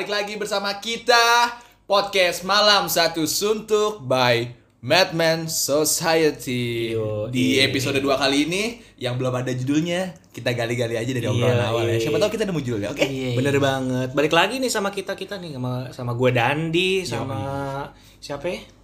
balik lagi bersama kita podcast malam satu suntuk by Madman Society. Yo, Di iya. episode 2 kali ini yang belum ada judulnya, kita gali-gali aja dari obrolan Iya, awal ya. iya. Siapa tahu kita nemu judulnya, oke? Iya, Bener banget. Balik lagi nih sama kita kita nih sama sama gue Dandi sama siapa ya?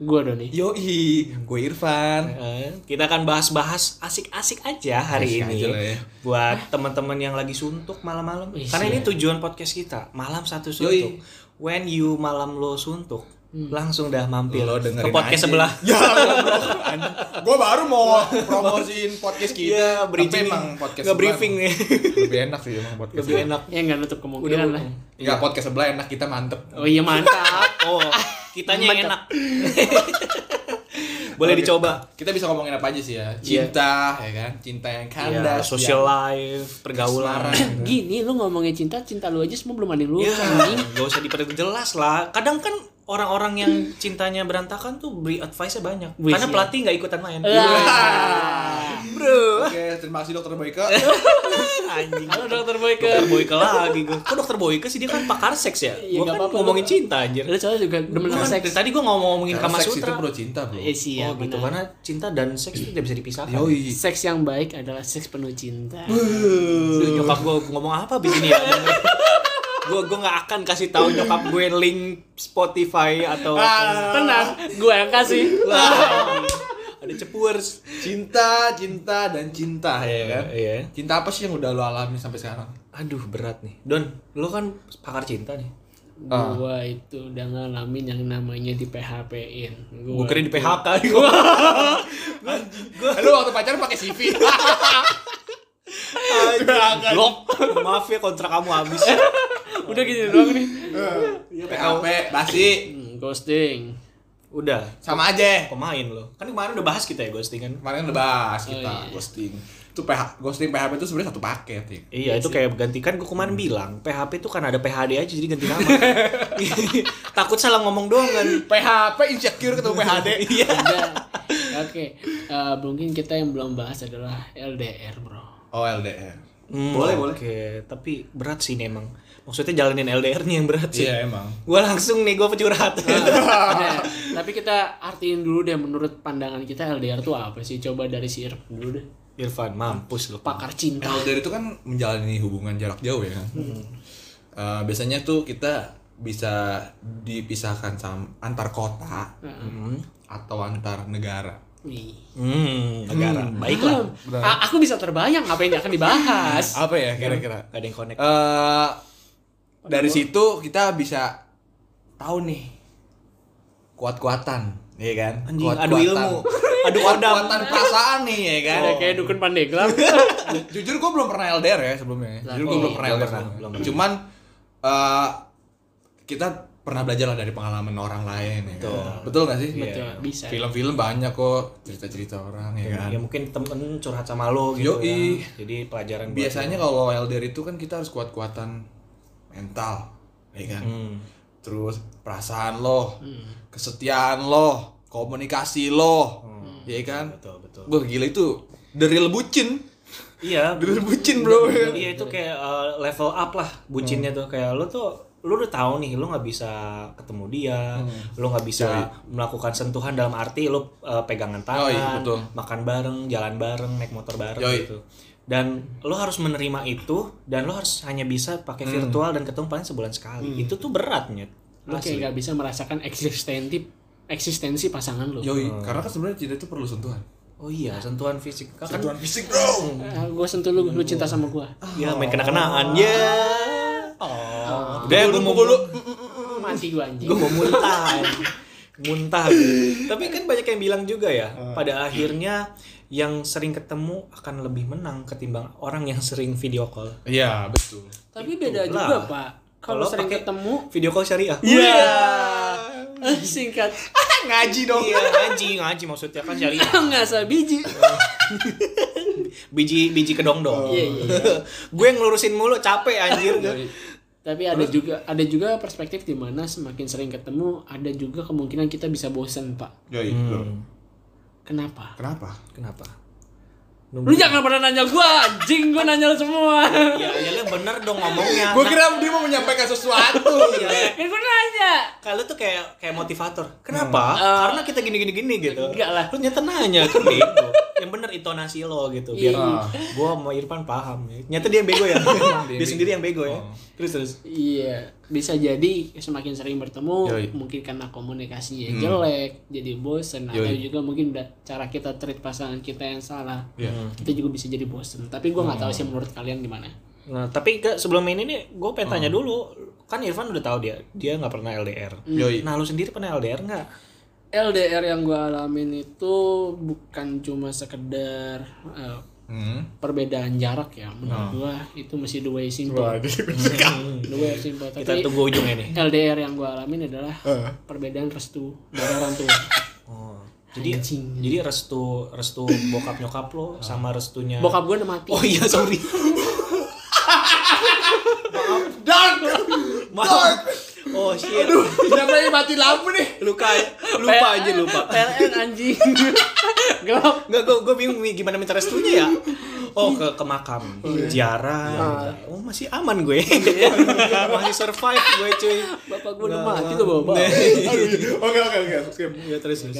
Gua Doni. Yoi, gue Irfan. Eh, kita akan bahas-bahas asik-asik aja hari Asik ini aja lah ya. buat teman-teman yang lagi suntuk malam-malam. Wih, Karena ini tujuan podcast kita malam satu suntuk. Yoi. When you malam lo suntuk, langsung dah mampir Lo dengerin ke podcast aja. sebelah. Ya, gue baru mau promosiin podcast kita. Iya, Tapi bridging. emang podcast Nggak sebelah briefing nih. Lebih enak sih emang podcast. Lebih enak. Ya nggak nutup kemungkinan lah. Enggak, podcast sebelah enak kita mantep. Oh iya mantap. Oh, kitanya yang enak. Boleh Oke. dicoba. Kita bisa ngomongin apa aja sih ya? Cinta, ya kan? Cinta yang Ya, kandas. social yang life, pergaulan. asmara. Gini lu ngomongin cinta, cinta lu aja semua belum ada yang lu Ya, anjing. gak usah diperjelas lah. Kadang kan orang-orang yang cintanya berantakan tuh beri advice-nya banyak. Wih, Karena siap. pelatih nggak ikutan main. Ah. Bro. Oke, terima kasih dokter Boyke. Anjing. Halo dokter Boyke. Dokter Boyke lagi gue. Kok dokter Boyke sih dia kan pakar seks ya? Iya, gue nggak kan apa-apa, ngomongin lu- cinta anjir. Lu soalnya juga demen Gua sama kan seks. tadi gue ngomong-ngomongin Karena Kama seks itu Sutra. perlu cinta, bro. Eh siap oh gitu karena cinta dan seks itu tidak bisa dipisahkan. Yoi. Seks yang baik adalah seks penuh cinta. Duh, nyokap gue ngomong apa abis ini ya? gue gue nggak akan kasih tahu nyokap gue link Spotify atau Ah. Tenang, gua yang kasih. Ada cepurs. Cinta, cinta dan cinta ya kan? Iya. Cinta apa sih yang udah lo alami sampai sekarang? Aduh berat nih. Don, lo kan pakar cinta nih. Ah. Gua itu udah ngalamin yang namanya di PHP-in. Gue kira di PHK. Lu waktu pacaran pakai CV. Blok. Maaf ya kontrak kamu habis. Udah gini doang nih. PHP, basi. Hmm, ghosting. Udah. Sama aja. Pemain lo. Kan kemarin udah bahas kita ya ghosting kan. Kemarin udah bahas kita Oh, iya. ghosting. Itu PH, ghosting PHP itu sebenarnya satu paket ya. Iya itu kayak gantikan gue kemarin bilang PHP itu kan ada PHD aja jadi ganti nama. Takut salah ngomong doang kan. PHP insecure ketemu PHD. Iya. Udah. Oke, eh, mungkin kita yang belum bahas adalah LDR, bro. Oh LDR. Hmm, Boleh, boleh. Oke, tapi berat sih nih emang. Maksudnya jalanin LDR nih yang berat sih. Iya emang. Gue langsung nih gue pecurhat. Nah, tapi kita artiin dulu deh menurut pandangan kita LDR tuh apa sih? Coba dari si Irf dulu deh. Irfan mampus lo. Pakar cinta. LDR itu kan menjalani hubungan jarak jauh ya kan. Eh, biasanya tuh kita bisa dipisahkan sama antar kota Hmm. atau antar negara. Wih. Hmm, negara. Baiklah. Ah, aku bisa terbayang apa yang akan dibahas. Apa ya kira-kira? Gak ada yang connect. Eh dari situ kita bisa tahu nih kuat-kuatan, ya kan? Anjing, adu ilmu. Adu kuat-kuatan perasaan nih, ya kan? Ada kayak dukun pandeglang. Jujur gue belum pernah LDR ya sebelumnya. Jujur gue Oh, belum pernah belum LDR. pernah, sebelumnya. belum pernah. Cuman eh kita pernah belajar lah dari pengalaman orang lain ya. kan? Betul gak sih? Betul, bisa. Film-film banyak kok cerita-cerita orang ya kan. Ya mungkin temen curhat sama lo gitu Yoi. kan. Jadi pelajaran Biasanya kalau LDR itu kan kita harus kuat-kuatan mental, ya kan? Hmm. Terus perasaan lo, kesetiaan lo, komunikasi lo, ya kan? Betul, betul. Wah gila itu dari bucin, Iya, dari bucin bro. Iya itu kayak uh, level up lah bucinnya tuh kayak lo tuh lo udah tahu nih lo nggak bisa ketemu dia, lo nggak bisa melakukan sentuhan dalam arti lo uh, pegangan tangan, Oh, iya, betul. makan bareng, jalan bareng, naik motor bareng Yoi. gitu. Dan lo harus menerima itu dan lo harus hanya bisa pakai virtual dan ketemu paling sebulan sekali. Itu tuh beratnya. Lu kayak gak bisa merasakan eksistensi eksistensi pasangan lu. Yoi, karena kan sebenarnya cinta itu perlu sentuhan. Oh iya, sentuhan fisik. Kan Sentuhan fisik bro. gue sentuh lu, lu cinta sama gue. ya main kena-kenaan. Ya. Oh. Udah gue mau dulu. Mati gue anjing. gue mau muntah muntah tapi kan banyak yang bilang juga ya pada akhirnya yang sering ketemu akan lebih menang ketimbang orang yang sering video call Iya betul. Tapi beda Itulah. juga, Pak. Kalau sering ketemu, video call syariah Iya. Eh, singkat. Ngaji dong. iya ngaji ngaji maksudnya kan syariah Enggak sebiji. biji biji kedong dong Iya, iya. gue yang ngelurusin mulu capek anjir Tapi ada juga ada juga perspektif di mana semakin sering ketemu, ada juga kemungkinan kita bisa bosan, Pak. Yoi bro. Hmm. Kenapa? Kenapa? kenapa Lu jangan pernah nanya gua, anjing gua nanya lu semua. Ya, ya lu bener dong ngomongnya. Gue kira dia mau menyampaikan sesuatu. Iya. Kan gua nanya. Kalau tuh kayak kayak motivator. Kenapa? Hmm. Karena kita gini gini gini gitu. Enggak lah. Lu nyata nanya kan bego. Yang bener intonasi lo gitu biar Iya. gua sama Irfan paham. Nyata dia yang bego ya. dia sendiri yang bego ya. Oh. Terus terus. Iya, bisa jadi semakin sering bertemu Yoi. mungkin karena komunikasinya jelek, jadi bosen atau Yoi. juga mungkin cara kita treat pasangan kita yang salah. Iya. Kita juga bisa jadi bosen. Tapi gua nggak tahu sih menurut kalian gimana. Nah, tapi ke, sebelum ini nih gue pengen Hmm. tanya dulu. Kan Irfan udah tahu dia dia nggak pernah LDR. Yoi. Nah, lu sendiri pernah LDR nggak? LDR yang gua alamin itu bukan cuma sekedar eh, Hmm. perbedaan jarak ya. Menurut gua itu masih the way simple. The way simple. Kita Tapi tunggu ujungnya nih. LDR yang gua alamin adalah perbedaan restu dari orang tua. Oh. Jadi Anjing. jadi restu restu bokap nyokap lo sama restunya Bokap gua udah mati. Oh iya, sorry. Dark. Maaf. Oh shit. Siapa yang mati lampu nih? Luka lupa aja lupa. PLN anjing. Gelap. Enggak, gue gue bingung gimana minta restunya ya. Oh ke ke makam, ziarah. Oh masih aman gue, masih survive gue cuy. Bapak gua udah mati tuh bapak. Oke oke oke. Skip. Ya terus terus.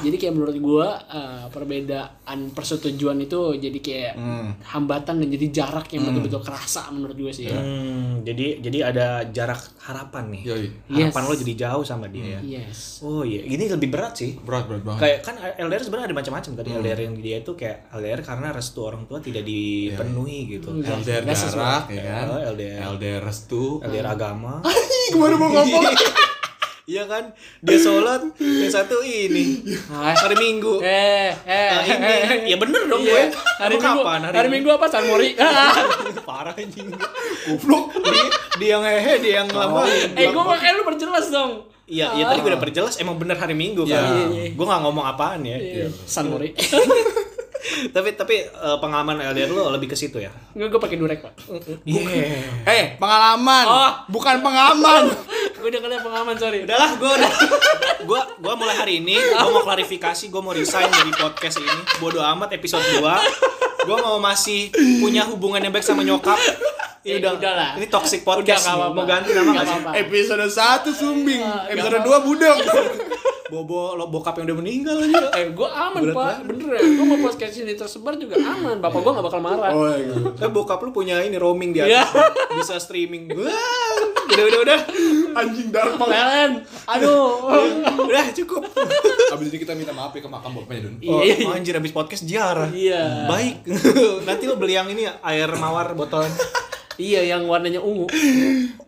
Jadi kayak menurut gua eh, perbedaan persetujuan itu jadi kayak hambatan dan jadi jarak yang betul-betul kerasa menurut gua sih. ya. Hmm, jadi jadi ada jarak harapan nih. Yoi. Harapan Yes. lo jadi jauh sama dia ya. Yes. Oh iya, ini lebih berat sih. Berat berat banget. Kayak kan LDR sebenarnya ada macam-macam tadi LDR yang dia itu kayak LDR karena restu orang tua tidak dipenuhi gitu. LDR Nggak sesuai. jarak ya kan. LDR. LDR restu. LDR agama. Gimana mau ngomong? Iya kan? Dia sholat, yang satu ini hari Minggu. Eh, eh, Nah, ini ya bener dong Iya. gue. Hari Minggu, kapan? hari, Minggu apa San Mori? Parah anjing. Goblok. Dia, dia yang hehe, dia yang ngelambain. eh, gua makanya lu perjelas dong. Iya, iya tadi gue udah perjelas emang bener hari Minggu Iya. kan. Iya, iya. Gue gak ngomong apaan ya. San Mori. tapi tapi eh, pengalaman LDR lo lebih ke situ ya. Enggak, gua pakai durek, Pak. Iya. Eh, pengalaman. Oh. Bukan pengaman. Gua udah kalian pengalaman, sorry. Udahlah, gue udah. Gue gua mulai hari ini, gue mau klarifikasi, gue mau resign dari podcast ini. Bodoh amat episode 2. Gue mau masih punya hubungan yang baik sama nyokap. Eh, Ini udah, udahlah. ini toxic Udah, podcast. nggak nih. apa-apa. Mau ganti nama Nggak gak sih? Episode 1 sumbing, episode nggak 2 budok. Bobo lo bokap yang udah meninggal aja. Eh, gua aman, Pak. Bener ya. Gua mau podcast ini tersebar juga aman. Bapak gua gak bakal marah. Oh iya. Kan bokap lu punya ini roaming di Iya. atas. Bisa streaming. Wah, udah udah udah. Anjing dark PLN. Aduh. Udah cukup. Abis ini kita minta maaf ya ke makam bapaknya Dun. Oh, Iya. anjir habis podcast jarah. Iya. Baik. Nanti lo beli yang ini air mawar botolan. Iya, yang warnanya ungu.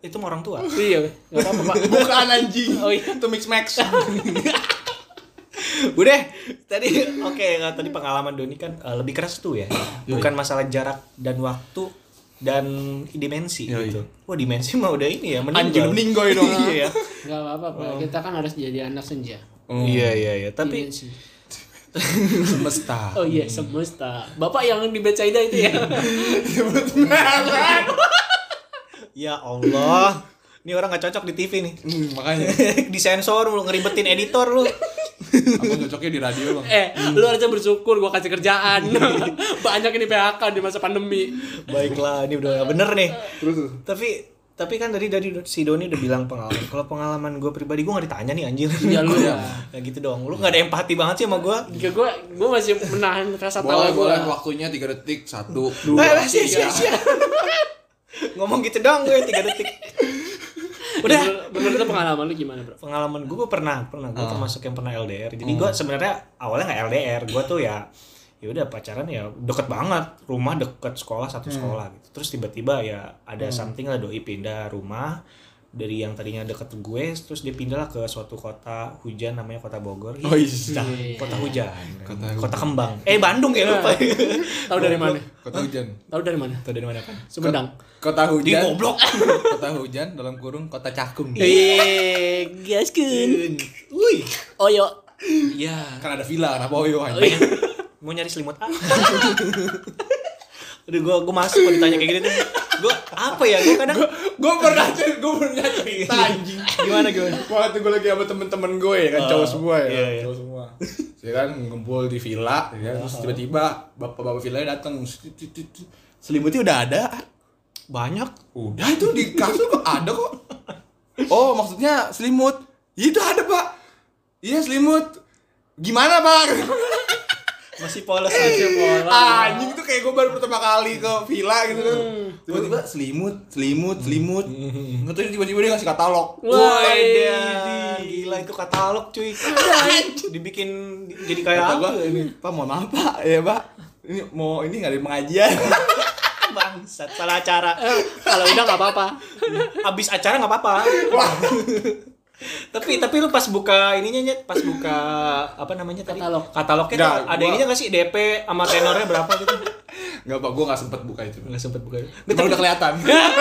Itu orang tua. Iya, enggak apa-apa, Pak. Bukan anjing. Oh iya. Itu mix max. Udah, tadi oke kalau tadi pengalaman Doni kan eh, lebih keras tuh ya. Bukan masalah jarak dan waktu dan dimensi Yoi. gitu. Wah, dimensi mah udah ini ya, meninggal. Anjing meninggoy dong. Iya. Enggak apa-apa, Pak. Kita kan harus jadi anak senja. Iya, iya, iya. Tapi Dimensi. Semesta. Oh iya, semesta. Bapak yang dibaca itu ya. ya Allah. Ini orang gak cocok di TV nih. Hmm, makanya Disensor lu ngeribetin editor lu. aku cocoknya di radio bang. eh, lu harusnya bersyukur gua kasih kerjaan. Banyak ini PHK di masa pandemi. Baiklah, ini udah bener nih. Tapi tapi kan tadi dari si Doni udah bilang pengalaman. Kalau pengalaman gue pribadi gue gak ditanya nih anjir. Ya lu ya. ya gitu dong. Lu gak ada empati banget sih sama gue. Jika gua gua masih menahan rasa tawa Boleh, boleh. gua. Waktunya 3 detik. 1, 2, Eh, sia, sia, sia. Ngomong gitu dong gue 3 detik. Udah. Bener, bener itu pengalaman lu gimana, Bro? Pengalaman gue, gue pernah, pernah gue termasuk yang pernah LDR. Jadi gue sebenarnya awalnya nggak LDR, gue tuh ya ya udah pacaran ya deket banget rumah deket sekolah satu sekolah gitu terus tiba-tiba ya ada something lah doi pindah rumah dari yang tadinya deket gue terus dia pindah lah ke suatu kota hujan namanya kota Bogor Oh, iya. Kota hujan Kota kota, kembang eh Bandung ya lupa Tahu dari mana? Kota hujan. Tahu dari mana? Tahu dari mana kan Sumedang. Kota di hujan. goblok Kota hujan dalam kurung kota cakung. Eh, gaskeun. wih Oyo. iya Kan ada villa, kenapa oyo Oh, anjing? Mau nyari selimut ah Udah gue gue masuk kalau ditanya kayak gini tuh. Gue apa ya? Gue kadang Gue pernah cer- gue pernah cerita anjing. gimana gimana? Waktu gue lagi sama temen-temen gue ya kan Oh, cowok semua ya. iya, iya. Cowok semua. Si ya kan ngumpul di villa ya kan? terus tiba-tiba bapak-bapak villanya datang selimutnya udah ada? Banyak. Udah itu di kasur kok ada kok. Oh maksudnya selimut? Itu ada pak. Iya selimut. Gimana pak masih polos Ah, anjing tuh kayak gue baru pertama kali ke villa gitu kan. Tiba-tiba selimut selimut selimut. Nggak tahu tiba-tiba dia ngasih katalog. Wah, gila itu katalog cuy. Dibikin jadi kayak apa? ini? Pak mohon maaf pak. Ya pak. Ini mau ini nggak ada pengajian. Bangsat, salah acara. Eh, kalau udah nggak apa-apa. Abis acara nggak apa-apa. Tapi tapi lu pas buka ininya Nyet, pas buka apa namanya tadi? Katalog. Katalognya Nggak, tuh ada gua- ininya nggak sih DP sama tenornya berapa gitu? nggak pak gue nggak sempet buka itu Nggak sempet buka. Cuma udah kelihatan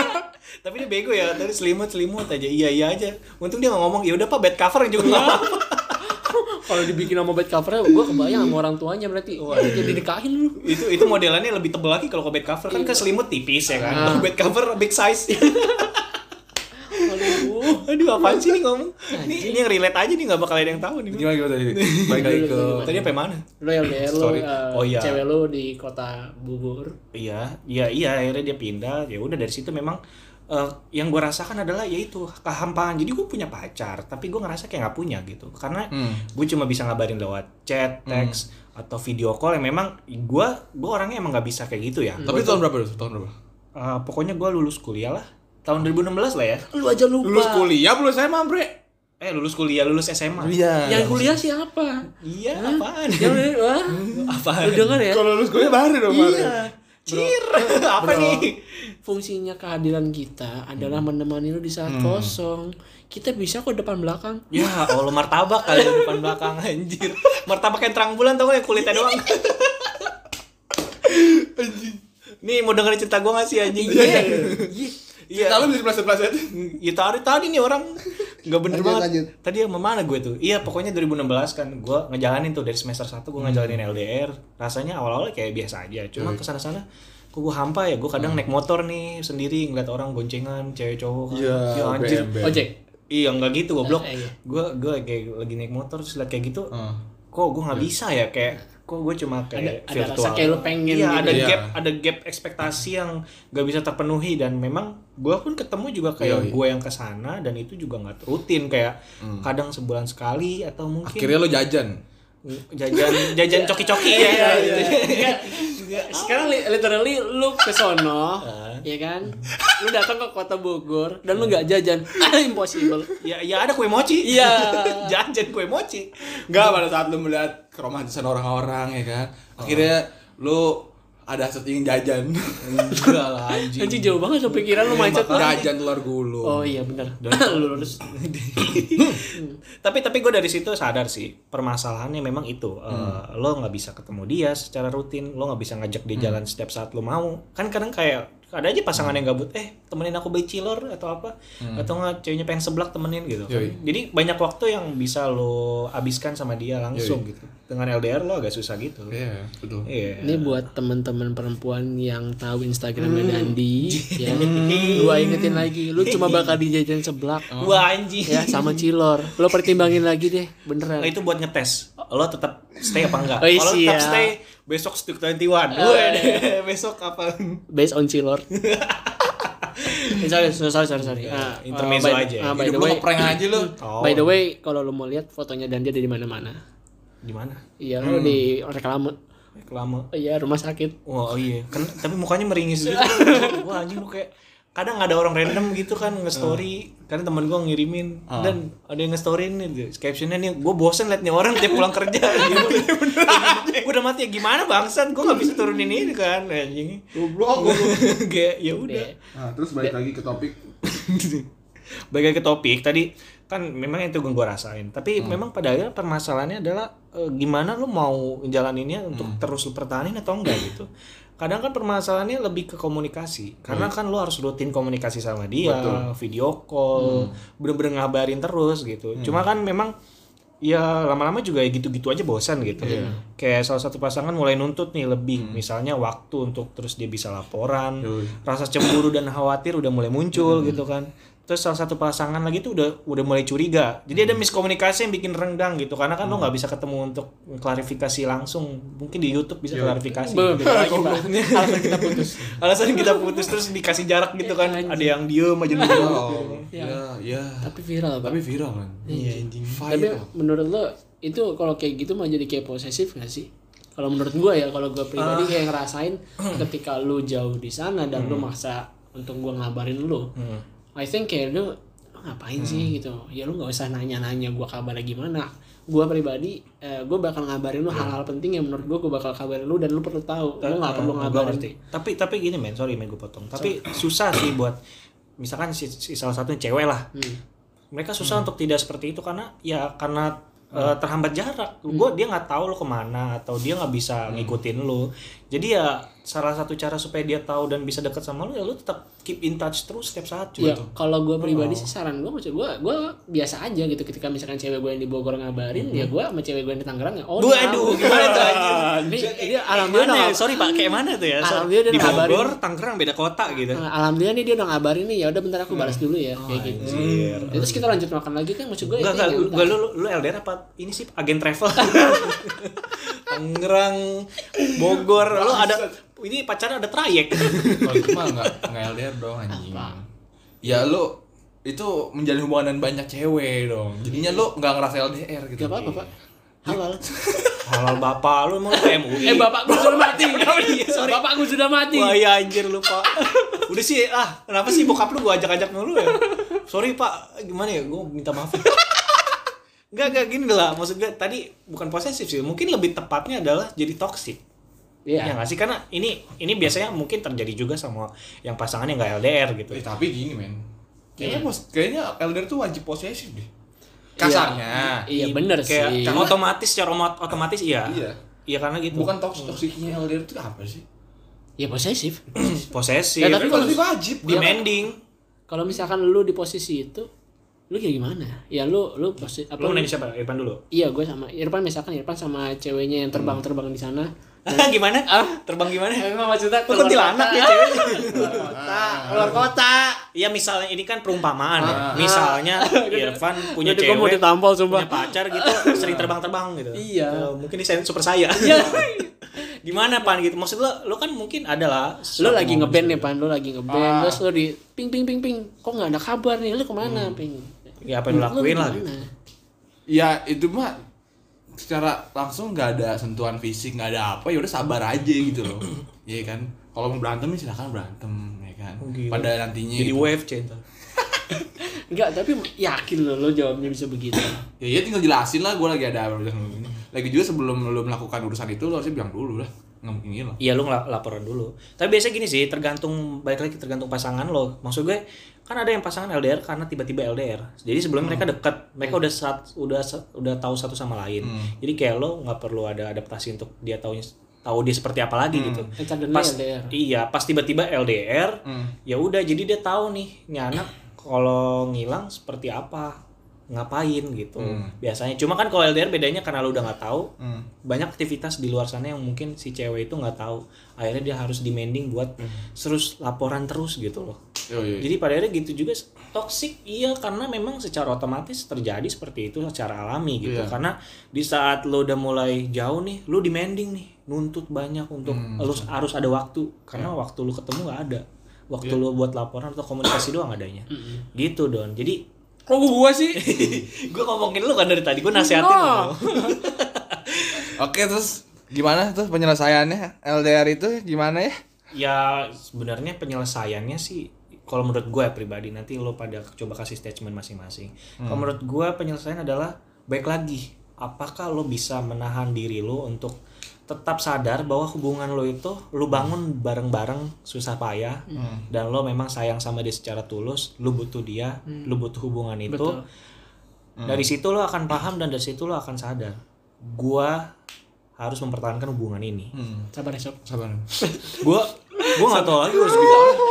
tapi dia bego ya, tadi selimut selimut aja iya iya aja. Untung dia nggak ngomong, ya udah pak bed cover juga nggak kalau dibikin sama bed covernya gue kebayang sama orang tuanya berarti Wah, jadi nikahin lu itu itu modelannya lebih tebel lagi kalau ke bed cover kan ke selimut tipis ya kan. Kalau bed cover big size. aduh Aduh apaan sih nih ngomong? Ini, ini yang relate aja nih nggak bakal ada yang tahu nih. gimana gimana tadi balik lagi ke Tadi apa yang mana? LDR lu Sorry. eh, Oh, iya. cewek lu di kota Bogor Iya, iya, iya. Akhirnya dia pindah. Ya udah dari situ memang eh, yang gue rasakan adalah yaitu kehampaan. Jadi gue punya pacar, tapi gue ngerasa kayak nggak punya gitu. Karena Hmm. gue cuma bisa ngabarin lewat chat, teks, atau video call yang memang gue gue orangnya emang nggak bisa kayak gitu ya. tapi tahun berapa tuh tahun berapa Eh, pokoknya gue lulus kuliah lah tahun 2016 lah ya. lu aja lupa lulus kuliah belum saya mah bre Eh lulus kuliah, lulus SMA. iya yang kuliah siapa Iya, apaan? yang wah apaan? lu dengar ya kalau lulus kuliah baru dong Iya. Cir, apa nih? fungsinya kehadiran kita adalah menemani lu di saat kosong kita bisa kok depan belakang Ya Allah martabak kali di depan belakang anjir. Martabak yang terang bulan tau gak yang kulitnya doang. Nih mau dengerin cerita gue gak sih anjing? Iya. Iya. kalau bisa pleset pleset Ya tadi tadi nih orang nggak bener Lanjut, banget. lanjut. Tadi yang mana gue tuh? Iya pokoknya 2016 kan gue ngejalanin tuh dari semester 1 gue ngejalanin LDR. Rasanya awal-awal kayak biasa aja. Cuma ke sana-sana kok gue hampa ya gue kadang naik motor nih sendiri ngeliat orang goncengan cewek cowok kan. Iya, Ya, anjir BM. ojek Iya nggak gitu goblok. Eh, iya. Gue gue kayak lagi naik motor terus liat kayak gitu. Heeh. Kok gue nggak bisa ya kayak kok gue cuma kayak Ada- ada rasa kayak lu pengen Iya gitu. ada Iya. gap ada gap ekspektasi yang nggak bisa terpenuhi dan memang gue pun ketemu juga kayak Yoi. gue yang ke sana dan itu juga nggak rutin kayak kadang sebulan sekali atau mungkin akhirnya lo jajan jajan jajan coki-coki ya. Enggak, sekarang li- literally lu ke sono ya kan lu datang ke kota Bogor dan lu nggak jajan ah impossible Ya ya ada kue mochi. Iya. jajan kue mochi. Enggak pada saat lu melihat keromantisan orang-orang ya kan akhirnya lu ada hasrat ingin jajan Enggak lah anjing. Anjing jauh banget so pikiran lu mindset lu. jajan telur gulung Oh iya benar. lu lurus. tapi tapi gue dari situ sadar sih permasalahannya memang itu Eh, lo nggak bisa ketemu dia secara rutin lo nggak bisa ngajak dia jalan setiap saat lo mau kan kadang kayak ada aja pasangan yang gabut eh temenin aku beli cilor atau apa atau nggak ceweknya pengen seblak temenin gitu kan. Yoi. jadi banyak waktu yang bisa lo habiskan sama dia langsung gitu dengan LDR lo agak susah gitu iya betul iya Ini buat teman-teman perempuan yang tahu Instagramnya Dandi, ya. Gua ingetin lagi, lu cuma bakal dijajan seblak. wah anjing Ya sama cilor. Lu pertimbangin lagi deh, beneran. Nah, itu buat ngetes lo tetap stay apa enggak Oh, iya, kalau tetap siap. stay besok Stuk 21 Oh, Weh, besok apa Based on cilor. Eh, sorry, sorry, sorry, sorry. Ah, intermezzo by- aja ah, by the hidup lu way, ngeprank aja lu Oh. by the way, kalau lu mau lihat fotonya Dandi ada di mana-mana. di mana Iya, lu di reklame. reklame Iya, rumah sakit. Wah oh iya, kan tapi mukanya meringis gitu. Wah anjing lu kayak kadang ada orang random gitu kan nge-story. Karena temen gue ngirimin. Dan ada yang nge-story nih captionnya nih gue bosen liat nih orang tiap pulang kerja. Gue udah mati ya gimana bangsat? Gue nggak bisa turunin ini kan. Anjing. Goblok. Kayak ya udah. Nah terus balik lagi ke topik. Balik lagi ke topik. Tadi kan memang itu gue rasain. Tapi memang pada akhirnya permasalahannya adalah eh, gimana lu mau jalaninnya untuk terus lu pertahanin atau enggak gitu kadang kan permasalahannya lebih ke komunikasi. Karena kan lu harus rutin komunikasi sama dia video call bener-bener ngabarin terus gitu. Cuma kan memang ya lama-lama juga ya gitu-gitu aja bosan gitu. Kayak salah satu pasangan mulai nuntut nih lebih. Misalnya waktu untuk terus dia bisa laporan. Yoi. rasa cemburu dan khawatir udah mulai muncul gitu kan terus salah satu pasangan lagi tuh udah udah mulai curiga. Jadi ada miskomunikasi yang bikin renggang gitu karena kan lo nggak bisa ketemu untuk klarifikasi langsung. Mungkin di YouTube bisa klarifikasi. Be- gitu. beda lagi, Pak. alasan kita putus. Alasan kita putus terus dikasih jarak gitu kan. ada yang diem aja dulu Oh, ya, ya. tapi viral Pak. Tapi viral kan. iya anjing. tapi menurut lo itu kalau kayak gitu mau jadi kayak posesif gak sih? Kalau menurut gua ya kalau gua pribadi kayak ngerasain ketika lu jauh di sana dan lu maksa untuk gua ngabarin lu I think kayak lu ngapain sih gitu ya lu nggak usah nanya-nanya gua kabarnya gimana gua pribadi eh, gua bakal ngabarin lu hal-hal penting yang menurut gua gua bakal kabarin lu dan lu perlu tahu lu nggak perlu Gua ngabarin ngerti. Tapi tapi gini men, sorry men gue potong. Tapi susah sih buat misalkan si, si salah satunya cewek lah. Hmm. Mereka susah untuk tidak seperti itu karena ya karena Hmm. eh, terhambat jarak. Gue dia nggak tahu lo ke mana atau dia nggak bisa Hmm. ngikutin lo. Jadi ya salah satu cara supaya dia tahu dan bisa dekat sama lo ya lo tetap keep in touch terus setiap saat cuy. Ya, kalau gue pribadi sih saran gue, maksud gue, gue biasa aja gitu. Ketika misalkan cewek gue yang di Bogor ngabarin, ya gue sama cewek gue yang di Tangerang ya. Oh, Duh, dia aduh, gimana tuh, anjir? Ini, ini Kayak alhamdulillah mana ya? Sorry pak, kayak mana tuh ya? Alhamdulillah dia Di ngabarin. Bogor, Tangerang beda kota gitu. Nah, alhamdulillah nih dia udah ngabarin nih ya udah bentar aku balas dulu ya kayak gitu. anjir. Ya, Terus kita lanjut makan lagi kan maksud gue Enggak, itu enggak, lu, lu, lu, lu LDR apa? Ini sih agen travel. Tangerang, Bogor, lu ada ini pacarnya ada trayek. Kalau itu mah nggak nggak LDR dong anjing. Ya lu itu menjalin hubungan dengan banyak cewek dong. Jadinya lu nggak ngerasa LDR gitu. Gak apa-apa pak. Halal. Halal bapak lu emang lu MUI. Eh bapak gue sudah mati. Iya, sorry. Bapak gue sudah mati. Wah iya anjir lu pak Udah sih ah kenapa sih bokap lu gua ajak-ajak mulu ya Sorry pak gimana ya gue minta maaf Enggak enggak gini lah maksud gue tadi bukan posesif sih mungkin lebih tepatnya adalah jadi toxic Iya. Ya nggak sih karena ini ini biasanya mungkin terjadi juga sama yang pasangannya nggak LDR gitu. Eh, tapi gini men. Kayaknya pos kayaknya LDR tuh wajib posesif deh. Kasarnya. Iya bener Kayak sih. kan otomatis secara otomatis iya. Iya. Iya karena gitu. Bukan toksik toksiknya LDR itu apa sih? Ya posesif. posesif. Ya, tapi kalau wajib. demanding. Kalau misalkan lu di posisi itu, lu kayak gimana? Ya lu lu posisi apa? Lu nanya siapa? Irfan dulu. Iya gue sama Irfan misalkan Irfan sama ceweknya yang terbang-terbang di sana. gimana? Ah. Terbang gimana? Emang maksudnya Lu kuntilanak ya cewek. Keluar kota. Iya misalnya ini kan perumpamaan ya. Ah. Misalnya Irfan punya Jadi gua mau cewek, ditampol sumpah. punya pacar gitu, sering terbang-terbang gitu. Iya. Eh, mungkin ini super saya. Iya. Gimana pan gitu? Maksud lo, lo kan mungkin ada lah. lu suatu lagi ngeband nih seperti pan lu lagi ngeband Ah. terus lu di ping ping ping ping kok nggak ada kabar nih lu ke mana ping itu. Ya apa yang lo lakuin lah gitu. Ya itu mah secara langsung nggak ada sentuhan fisik nggak ada apa ya udah sabar aja gitu loh Iya kan kalau mau berantem ya silakan berantem ya kan Oh, pada nantinya Jadi gitu. wave cinta. enggak tapi yakin lo lo jawabnya bisa begitu ya ya tinggal jelasin lah gue lagi ada urusan ini lagi juga sebelum lo melakukan urusan itu lo harusnya bilang dulu lah Iya lu ngela- laporan dulu. Tapi biasanya gini sih, tergantung balik lagi tergantung pasangan lo. Maksud gue kan ada yang pasangan LDR karena tiba-tiba LDR. Jadi sebelum mereka dekat, mereka udah saat udah udah tahu satu sama lain. Jadi kayak lo nggak perlu ada adaptasi untuk dia tahu tahu dia seperti apa lagi gitu. Recadangnya Pas LDR. iya, pas tiba-tiba LDR, Hmm. ya udah jadi dia tahu nih, nih anak kalau ngilang seperti apa ngapain gitu Hmm. biasanya cuma kan kalau LDR bedanya karena lo udah nggak tahu Hmm. banyak aktivitas di luar sana yang mungkin si cewek itu nggak tahu akhirnya dia harus demanding buat terus laporan terus gitu loh Yo, yo. jadi pada akhirnya gitu juga toxic iya karena memang secara otomatis terjadi seperti itu secara alami gitu. Iya. karena di saat lo udah mulai jauh nih lo demanding nih nuntut banyak untuk lo harus ada waktu. Karena waktu lo ketemu nggak ada. Waktu lo buat laporan atau komunikasi doang adanya. Gitu don. Jadi kok gua sih? Gue ngomongin lu kan dari tadi gue nasehatin No. lo. oke terus gimana tuh penyelesaiannya? LDR itu gimana ya? Ya sebenarnya penyelesaiannya sih kalau menurut gue pribadi nanti lo pada coba kasih statement masing-masing. Kalau menurut gue penyelesaian adalah baik lagi apakah lo bisa menahan diri lo untuk tetap sadar bahwa hubungan lo itu lo bangun bareng-bareng susah payah dan lo memang sayang sama dia secara tulus, lo butuh dia, lo butuh hubungan itu. Betul. Dari situ lo akan paham dan dari situ lo akan sadar. Gua harus mempertahankan hubungan ini. hmm. sabar ya sob sabar Gua gua nggak tahu lagi harus gimana.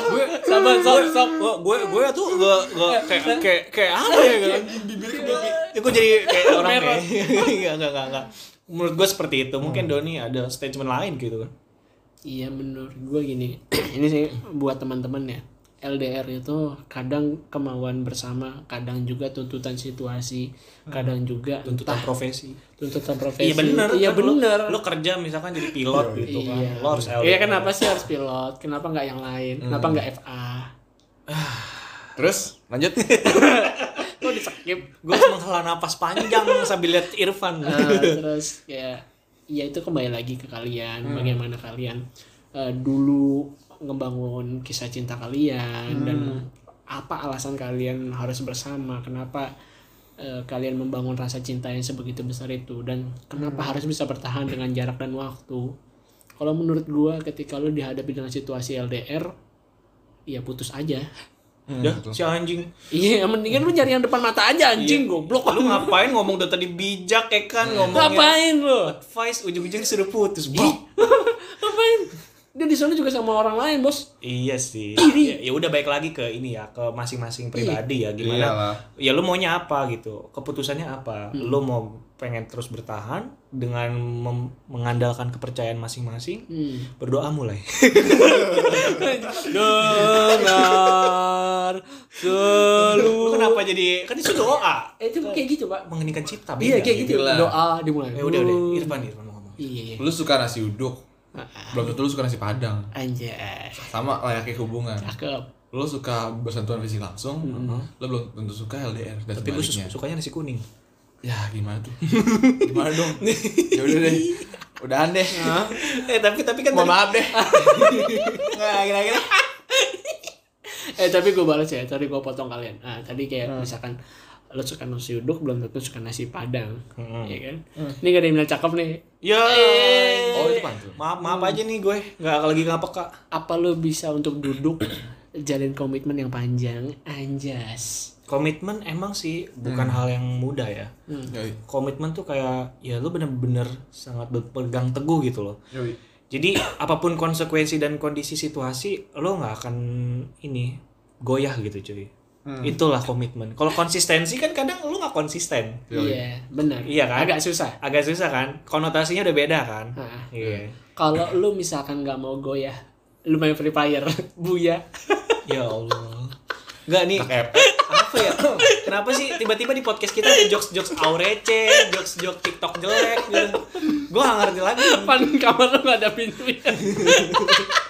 sabar sob sabar gue sabar. sob sob gue gue gue tuh gue gue kayak kayak kayak apa ya kan ya gue jadi kayak orang kayak enggak enggak enggak enggak menurut gue seperti itu. Mungkin Doni ada statement lain gitu kan? Iya menurut gue gini. Ini sih buat teman-teman ya LDR itu kadang kemauan bersama, kadang juga tuntutan situasi, kadang juga tuntutan entah profesi tuntutan profesi. iya bener Iya kan lu- bener. lu, kerja misalkan jadi pilot gitu kan Iya. lo harus LDR Iya kenapa sih harus pilot? Kenapa nggak yang lain? Kenapa nggak FA? Terus lanjut. Kok di skip? gue menghela napas panjang sambil lihat Irfan Nah, terus kayak ya itu kembali lagi ke kalian bagaimana kalian eh, dulu ngebangun kisah cinta kalian dan apa alasan kalian harus bersama? Kenapa eh, kalian membangun rasa cinta yang sebegitu besar itu? Dan kenapa harus bisa bertahan dengan jarak dan waktu? Kalau menurut gua ketika lu dihadapi dengan situasi LDR ya putus aja. Ya si anjing. Iya mendingan lu nyari yang depan mata aja anjing goblok. Lu ngapain ngomong dari tadi bijak ya kan ngomongnya? Ngapain lu? Advice ujung-ujungnya sudah putus bro. Ngapain dia di sana juga sama orang lain bos Iya sih. Ya, ya udah baik lagi ke ini ya, ke masing-masing pribadi ya gimana. Iyalah. Ya lu maunya apa gitu. Keputusannya apa? Lu mau pengen terus bertahan dengan mem- mengandalkan kepercayaan masing-masing. hmm. Berdoa mulai. dengar lu kenapa jadi kan itu doa eh, itu kayak gitu pak mengeningkan cipta iya kayak gitu Gila. doa dimulai Ya udah udah Irfan Irfan mau ngomong. iya iya Lu suka nasi uduk. Belum tentu lu suka nasi padang. anjay Sama layaknya hubungan. cakep Lu suka bersentuhan fisik langsung, lu belum tentu suka LDR dan Tapi gue sukanya nasi kuning. Ya gimana tuh? gimana dong? ya udah deh. Udahan deh. eh tapi tapi kan Mohon tadi- maaf deh. Nggak, kira-kira. eh tapi gue balas ya tadi gue potong kalian ah tadi kayak misalkan lo suka nasi uduk belum tentu suka nasi padang ya kan ini gak ada yang bilang cakep nih Ya. Oh, itu pantun. Maaf maaf aja nih gue nggak lagi nggak peka. apa lo bisa untuk duduk jalin komitmen yang panjang anjas Komitmen emang sih bukan hal yang mudah ya. Yoi. Komitmen tuh kayak ya lu bener-bener sangat berpegang teguh gitu loh. Yoi. Jadi apa pun konsekuensi dan kondisi situasi lo nggak akan ini goyah gitu cuy. Itulah komitmen. Kalau konsistensi kan kadang lu nggak konsisten. iya benar Iya kan? agak susah Agak susah kan? Konotasinya udah beda kan? Iya. kalau lu misalkan nggak mau goyah lu main free fire buya Ya Allah. Enggak nih. Apa ya? Kenapa sih tiba-tiba di podcast kita ada jokes-jokes aurece, jokes-jokes TikTok jelek gitu. Gua gak ngerti lagi. pan kamar lu nggak ada pintu ya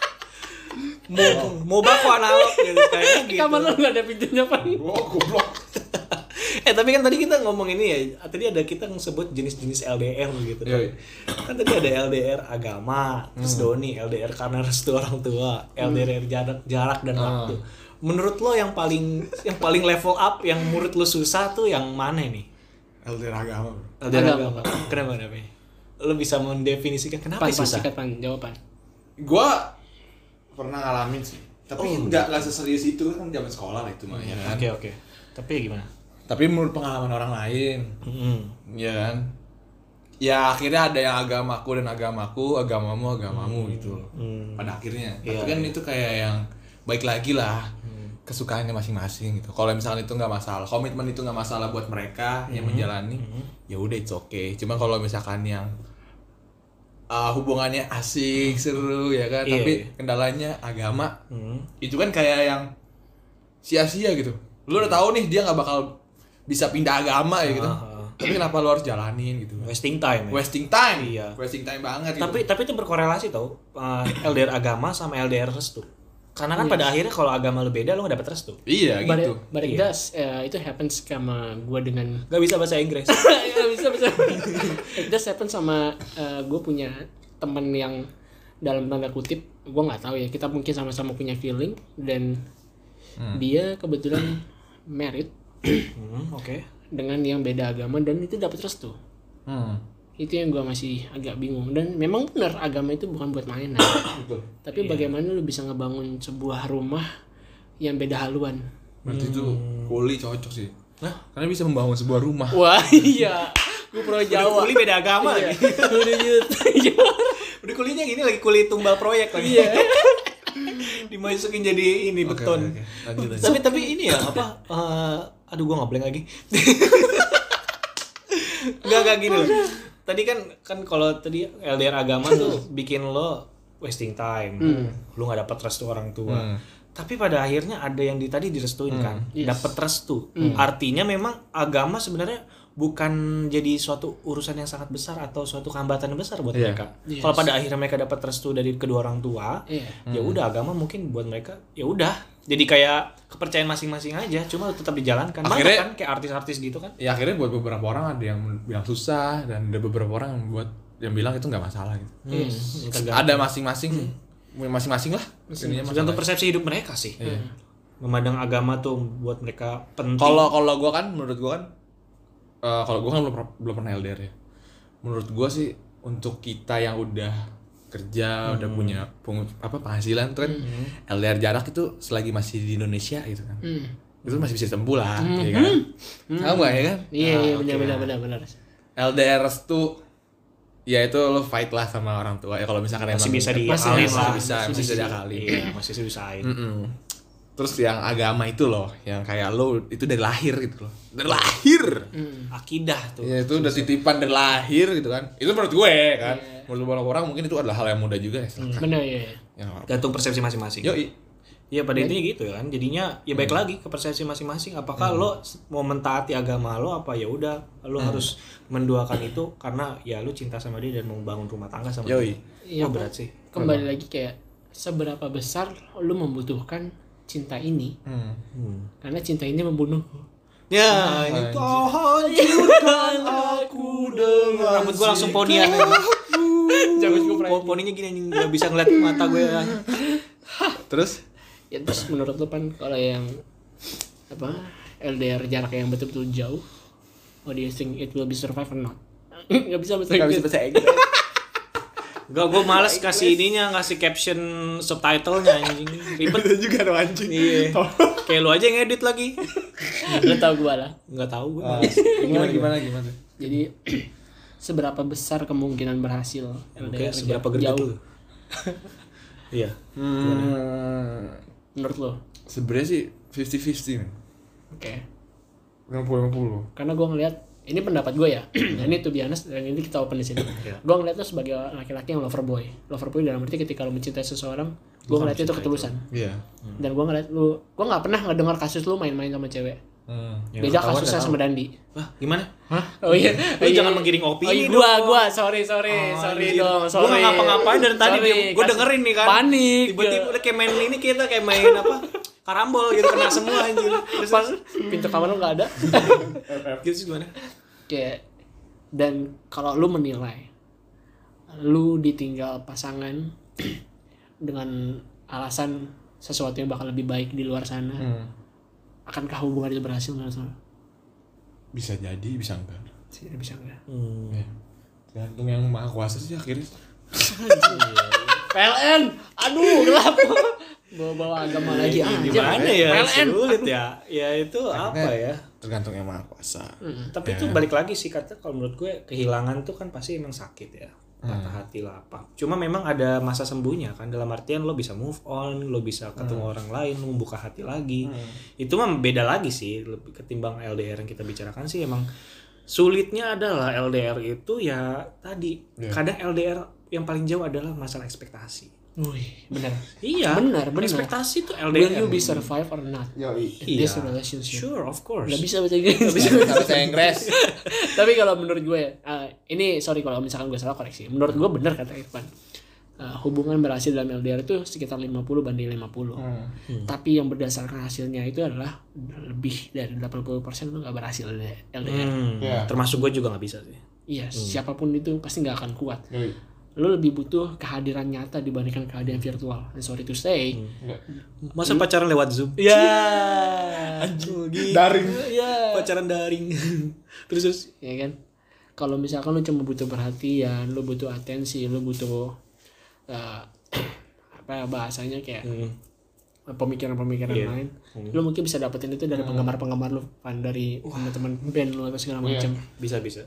Mau mau baku analog gitu kayaknya gitu. kamar lu nggak ada pintunya pan Oh, goblok. Eh tapi kan tadi kita ngomong ini ya, tadi ada kita sebut jenis-jenis LDR gitu kan. Kan tadi ada LDR agama, terus Doni LDR karena restu orang tua, LDR jarak jarak dan waktu. Menurut lo yang paling yang paling level up yang menurut lo susah tuh yang mana nih? LDR agama. LDR Agama. Kenapa kenapa? Lo bisa mendefinisikan kenapa pan susah? pan jawaban Gua pernah ngalamin sih. Tapi Oh, nggak nggak seserius itu kan zaman sekolah lah itu mah ya kan. Oke oke. Tapi gimana? Tapi menurut pengalaman orang lain, Hmm. ya kan. Ya akhirnya ada yang agamaku dan agamaku, agamamu agamamu gitu loh. Hmm. Pada akhirnya. Iya, Tapi kan itu kayak yang baik lagi lah. Hmm. kesukaannya masing-masing gitu. Kalau misalnya itu nggak masalah, komitmen itu nggak masalah buat mereka yang Hmm. menjalani, ya udah it's okay. Cuma kalau misalkan yang uh, hubungannya asik, seru ya kan, Iya, tapi iya. kendalanya agama, Hmm. itu kan kayak yang sia-sia gitu. Lu udah tahu nih dia nggak bakal bisa pindah agama ya gitu. Ah. Tapi kenapa lu harus jalanin gitu? Wasting time. Ya? Wasting time. Iya. Wasting time banget gitu. tapi tapi itu berkorelasi tau uh, LDR agama sama LDR restu karena kan pada akhirnya kalau agama lu beda lu gak dapet restu. Iya But, gitu. but it Iya. does, eh, itu happens sama gue dengan gak bisa bahasa Inggris. Ya, bisa bisa it does happen sama gue punya temen yang dalam tanda kutip gue nggak tahu ya kita mungkin sama-sama punya feeling dan dia kebetulan married hmm, oke. dengan yang beda agama dan itu dapat restu. Hmm. Itu yang gue masih agak bingung dan memang benar agama itu bukan buat mainan Betul. tapi bagaimana lu bisa ngebangun sebuah rumah yang beda haluan Berarti itu Hmm. kuli cocok sih. Nah, karena bisa membangun sebuah rumah. wah iya gue pro Jawa kuli beda agama Iya. lagi Udah gitu. udah kulinya gini lagi kuli tumbal proyek lagi Iya. dimasukin jadi ini beton. Lanjut, lanjut. tapi tapi ini ya apa eh, aduh gua nggak lagi nggak nggak gini loh tadi kan kan kalau tadi LDR agama tuh bikin lo wasting time lu nggak dapat restu orang tua Hmm. tapi pada akhirnya ada yang di tadi direstuin kan Yes. dapat restu artinya memang agama sebenarnya bukan jadi suatu urusan yang sangat besar atau suatu hambatan yang besar buat Iya. mereka Yes. kalau pada akhirnya mereka dapat restu dari kedua orang tua Iya. ya udah agama mungkin buat mereka ya udah jadi kayak kepercayaan masing-masing aja cuma tetap dijalankan. Banyak Akhirnya- kan kayak artis-artis gitu kan. Ya akhirnya buat beberapa orang ada yang bilang susah dan ada beberapa orang yang buat yang bilang itu nggak masalah gitu. Hmm, ada masing-masing masing-masing lah. Tergantung persepsi hidup mereka sih. Memandang agama tuh buat mereka penting. Kalau kalau gue kan menurut gue kan eh, kalau gue kan belum belum pernah LDR ya. Menurut gue sih untuk kita yang udah kerja udah punya peng- apa penghasilan tuh kan. LDR jarak itu selagi masih di Indonesia gitu kan. Hmm. itu masih bisa ditempuh lah ya kan. Tahu nggak ya kan? Iya, iya benar benar benar benar. LDR tuh ya itu lo fight lah sama orang tua. Ya kalau misalkan masih emang bisa Masih diakalin bisa, lah. bisa masih bisa diakalin. iya masih diusahain Mm-mm. Terus yang agama itu loh yang kayak lo itu dari lahir gitu loh dari lahir Hmm. akidah tuh ya itu udah titipan dari lahir gitu kan itu menurut gue kan menurut beberapa orang mungkin itu adalah hal yang mudah juga ya silakan Benar ya. ya nggak apa-apa. gantung persepsi masing-masing yo Iya pada intinya gitu kan. Jadinya ya baik lagi ke persepsi masing-masing. Apakah lo mau mentaati agama lo apa ya udah lo harus menduakan itu karena ya lo cinta sama dia dan mau bangun rumah tangga sama Yoi. dia. Iya, Oh, berat sih. Kembali lagi kayak seberapa besar lu membutuhkan cinta ini hmm. karena cinta ini membunuh. Ya, itu hancurkan aku dengan rambut gue langsung ponian. Jangan gue Po- Poninya gini anjing nggak bisa ngeliat mata gue. terus Ya terus menurut lu pan kalau yang apa LDR jarak yang betul-betul jauh, what do you think it will be survive or not? Gak bisa bahasa nggak bisa Inggris. bahasa Inggris Gak, gue males kasih ininya, ngasih caption subtitlenya anjing. Ribet. Itu juga dong anjing Iya. Kayak lu aja yang edit lagi. Lu tau gue lah. Nggak tahu gue. Ah, gimana gimana gimana Jadi seberapa besar kemungkinan berhasil Oke, LDR seberapa gede jauh lu? Iya. hmm. menurut lo? sebenarnya sih 50-50 men Oke. 50-50 Karena gue ngeliat ini pendapat gue ya. dan ini tuh biasa dan ini kita open di sini. Iya. Gue ngeliat tuh sebagai laki-laki yang lover boy. Lover boy dalam arti ketika lo mencintai seseorang, gue ngeliat itu ketulusan. iya Dan gue ngeliat lu, gue nggak pernah ngedengar kasus lu main-main sama cewek. hmm. Ya, Beda kasusnya sama Dandi. Wah, gimana? Hah? Oh iya. Lu jangan menggiring opini oh, gua, dong. gua, sorry, sorry, sorry anjir. dong, Gua sorry. nggak ngapa-ngapain dari tadi, Sorry, dia- gua dengerin nih kan. Panik. Tiba-tiba udah kayak main ini kita kayak main apa? Karambol gitu kena semua anjir. Terus Pas pintu kamar lu nggak ada. gitu sih gimana? Kayak dan kalau lu menilai lu ditinggal pasangan dengan alasan sesuatu yang bakal lebih baik di luar sana, Hmm. akankah hubungan itu berhasil menurut lu? bisa jadi bisa enggak bisa enggak? ya. tergantung yang maha kuasa sih akhirnya PLN, aduh gelap. Bawa-bawa agama lagi aja. Gimana ya? PLN. Sulit ya. Ya itu apa ya? tergantung yang maha kuasa Tapi itu balik lagi sih kata kalau menurut gue kehilangan tuh kan pasti emang sakit ya. Patah hati lah apa. Cuma memang ada masa sembuhnya kan dalam artian lo bisa move on, lo bisa ketemu orang lain, lo membuka hati lagi. Itu mah beda lagi sih lebih ketimbang LDR yang kita bicarakan sih emang sulitnya adalah LDR itu ya tadi kadang LDR yang paling jauh adalah masalah ekspektasi. Wih, benar. Iya, Benar, benar. Ekspektasi tuh Will LDR. you be survive or not? In Iya. this relationship? Sure, of course. Gak bisa bahasa Inggris. Bisa bahasa Inggris. Tapi kalau menurut gue, uh, ini sorry kalau misalkan gue salah koreksi. Menurut gue benar kata Irfan. Uh, hubungan berhasil dalam LDR itu sekitar 50 banding 50. Hmm. Tapi yang berdasarkan hasilnya itu adalah lebih dari 80% itu gak berhasil LDR. Hmm, Iya. Termasuk gue juga nggak bisa sih. Iya, siapa pun itu pasti nggak akan kuat. Yoi. Lo lebih butuh kehadiran nyata dibandingkan kehadiran virtual. And sorry to say. Enggak. Masa pacaran lewat Zoom? Ya. Daring. Ya. Pacaran daring. terus terus. ya kan kalau misalkan lu cuma butuh perhatian lu butuh atensi lu butuh uh, apa bahasanya kayak pemikiran-pemikiran Iya. lain lu mungkin bisa dapetin itu dari penggemar-penggemar lu kan dari teman-teman band lu atau segala macam Bisa bisa.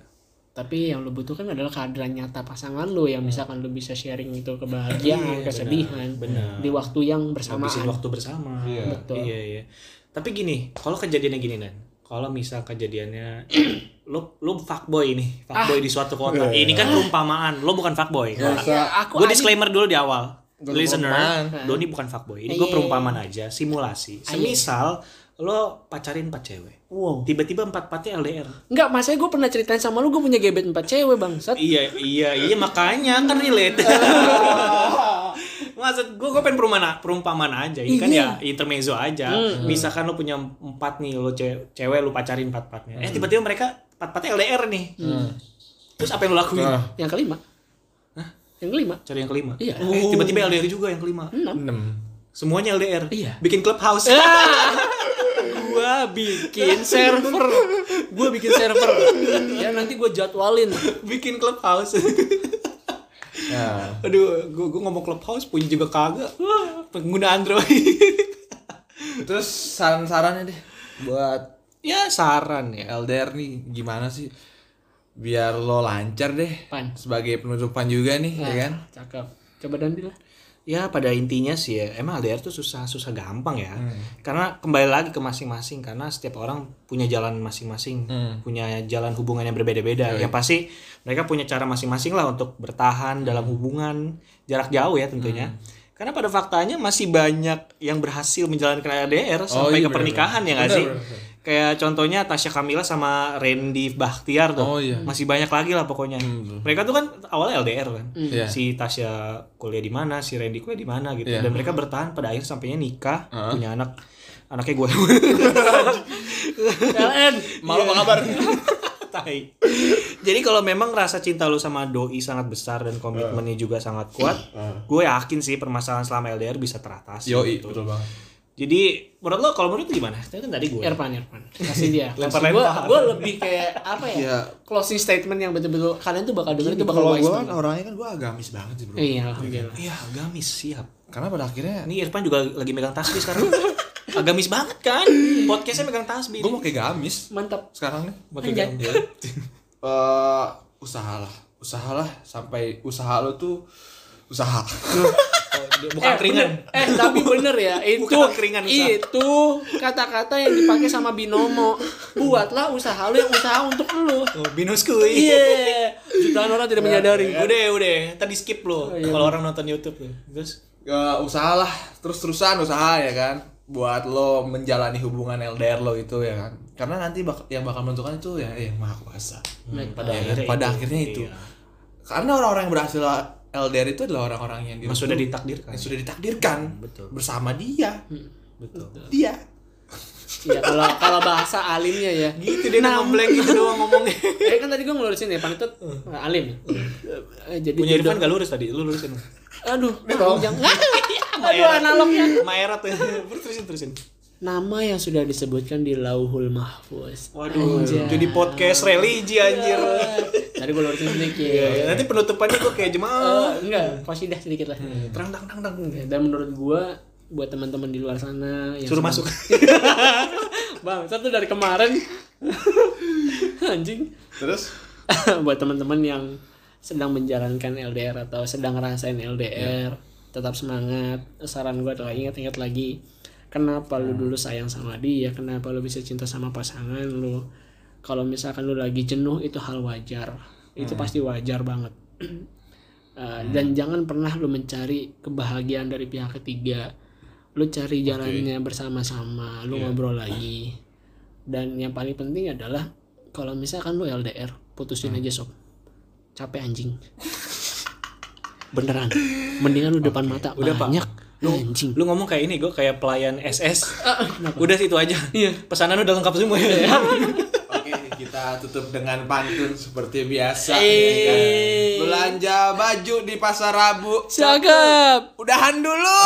Tapi yang lu butuhkan adalah kehadiran nyata pasangan lu yang misalkan lu bisa sharing itu kebahagiaan kesedihan benar. di waktu yang Habisin bersamaan waktu bersama. Iya. Betul. Iya iya. Tapi gini, kalau kejadiannya gini nan, kalau misal kejadiannya lo lo fuckboy nih, fuckboy di suatu kota. Ini kan perumpamaan, lo bukan fuckboy. Ya, aku Gue aja- disclaimer dulu di awal. listener, perumpamaan. Doni bukan fuckboy. Ini Iya. gue perumpamaan aja, simulasi. Semisal lo pacarin empat cewek, Wow. tiba-tiba empat empatnya LDR. Enggak, masanya gue pernah ceritain sama lu gue punya gebet empat cewek bangsat. iya, iya, iya makanya kan relate. Maksud gue, gue pengen perumpamaan, perumpamaan aja. Ini kan ya intermezzo aja. Misalkan lo punya empat nih, lo cewek, cewek lo pacarin empat empatnya. Eh tiba-tiba mereka empat empatnya LDR nih. Terus apa yang lo lakuin? Nah, Yang kelima. Yang kelima. Cari yang kelima. Iya. Eh tiba-tiba LDR juga yang kelima. enam. Semuanya LDR. Iya. Bikin clubhouse. gua bikin server. Gua bikin server. Ya nanti gua jadwalin. bikin clubhouse. Nah, Aduh, gue gue ngomong clubhouse punya juga kagak. Pengguna Android. terus saran-sarannya deh buat ya saran ya. LDR nih gimana sih? Biar lo lancar deh. Pan. Sebagai penutupan juga nih, ya kan? Cakep. Coba Dandi lah. Ya pada intinya sih ya, emang LDR tuh susah susah gampang ya. Karena kembali lagi ke masing-masing karena setiap orang punya jalan masing-masing, punya jalan hubungan yang berbeda-beda. Yang pasti mereka punya cara masing-masing lah untuk bertahan dalam hubungan jarak jauh ya tentunya. Karena pada faktanya masih banyak yang berhasil menjalankan LDR sampai iya, ke pernikahan ya nggak Bener, sih? bener, Kayak contohnya Tasya Kamila sama Randy Bahtiar tuh. Oh, iya. Masih banyak lagi lah pokoknya. Mereka tuh kan awalnya LDR kan. Iya. Si Tasya kuliah di mana, si Randy kuliah di mana gitu. Iya. Dan mereka bertahan pada akhir sampainya nikah, punya anak. Anaknya gue. LN. Malu apa kabar? Tai. Jadi kalau memang rasa cinta lu sama doi sangat besar dan komitmennya juga sangat kuat, gue yakin sih permasalahan selama LDR bisa teratasi. Yoi, gitu. betul banget. Jadi menurut lo kalau menurut lu gimana? Itu kan tadi gue. Irfan, Irfan. Kasih dia. Lempar-lempar. Gue lebih kayak apa ya? Iya. Closing statement yang betul-betul kalian tuh bakal denger Gini, itu bakal kalau wise gue banget. kan orangnya kan gue agamis banget sih bro. Iya, alhamdulillah. Iya, agamis siap. Karena pada akhirnya Ini Irfan juga lagi megang tasbih sekarang. agamis banget kan? Podcastnya megang tasbih. gue mau kayak gamis Mantap. sekarang nih. Pakai Anjay. gambel. Eh, usahalah, usahalah sampai usaha lo tuh usaha. Bukan eh, keringan. bener. Eh, tapi bener ya, itu Bukan keringan usaha. itu kata-kata yang dipakai sama binomo. Buatlah usaha lu yang usaha untuk lu. Oh, binus kuy. Iya. Jutaan orang tidak menyadari. Udah, udah. Tadi skip lo. iya. Kalau orang nonton YouTube tuh. Terus Ya, usahalah terus-terusan usaha ya kan buat lo menjalani hubungan LDR lo itu ya kan karena nanti bak- yang bakal menentukan itu ya yang maha kuasa Baik. pada Ya kan? akhirnya pada itu. akhirnya itu Iya. karena orang-orang yang berhasil LDR itu adalah orang-orang yang sudah ditakdirkan. yang sudah ditakdirkan Betul. bersama dia Betul. dia Iya, kalau kalau bahasa alimnya ya. Gitu dia ngeblank gitu doang ngomongnya. Eh kan tadi gue ngelurusin ya, Pan itu eh, alim. Eh, jadi Punya Irfan gak lurus tadi, lu lurusin. Aduh, jangan. Aduh analognya. Maerat tuh. Terusin terusin. Nama yang sudah disebutkan di Lauhul Mahfuz. Waduh, Anjay. jadi podcast religi anjir. Tadi gue lurusin sedikit. Iya, nanti penutupannya gue kayak jemaah. Eh, enggak, posidah sedikit lah. Terang terang terang terang. Dan menurut gua buat teman-teman di luar sana yang Suruh masuk. Bang, satu dari kemarin. Anjing. terus buat teman-teman yang sedang menjalankan LDR atau sedang ngerasain LDR, tetap semangat. Saran gua adalah ingat-ingat lagi kenapa lu dulu sayang sama dia, kenapa lu bisa cinta sama pasangan lu. Kalau misalkan lu lagi jenuh itu hal wajar. Itu pasti wajar banget. Uh, dan jangan pernah lu mencari kebahagiaan dari pihak ketiga. Lu cari jalannya bersama-sama, lu ngobrol lagi. Dan yang paling penting adalah kalau misalkan lu LDR, putusin aja sob. Capek anjing. Beneran. Mendingan lu depan mata Udah, Pak. Anjing. Lu ngomong kayak ini, gue kayak pelayan SS. Udah situ aja. Iya. Pesanan udah lengkap semua ya. Oke, kita tutup dengan pantun seperti biasa. Ya kan? Belanja baju di pasar Rabu. Cakep. Udahan dulu.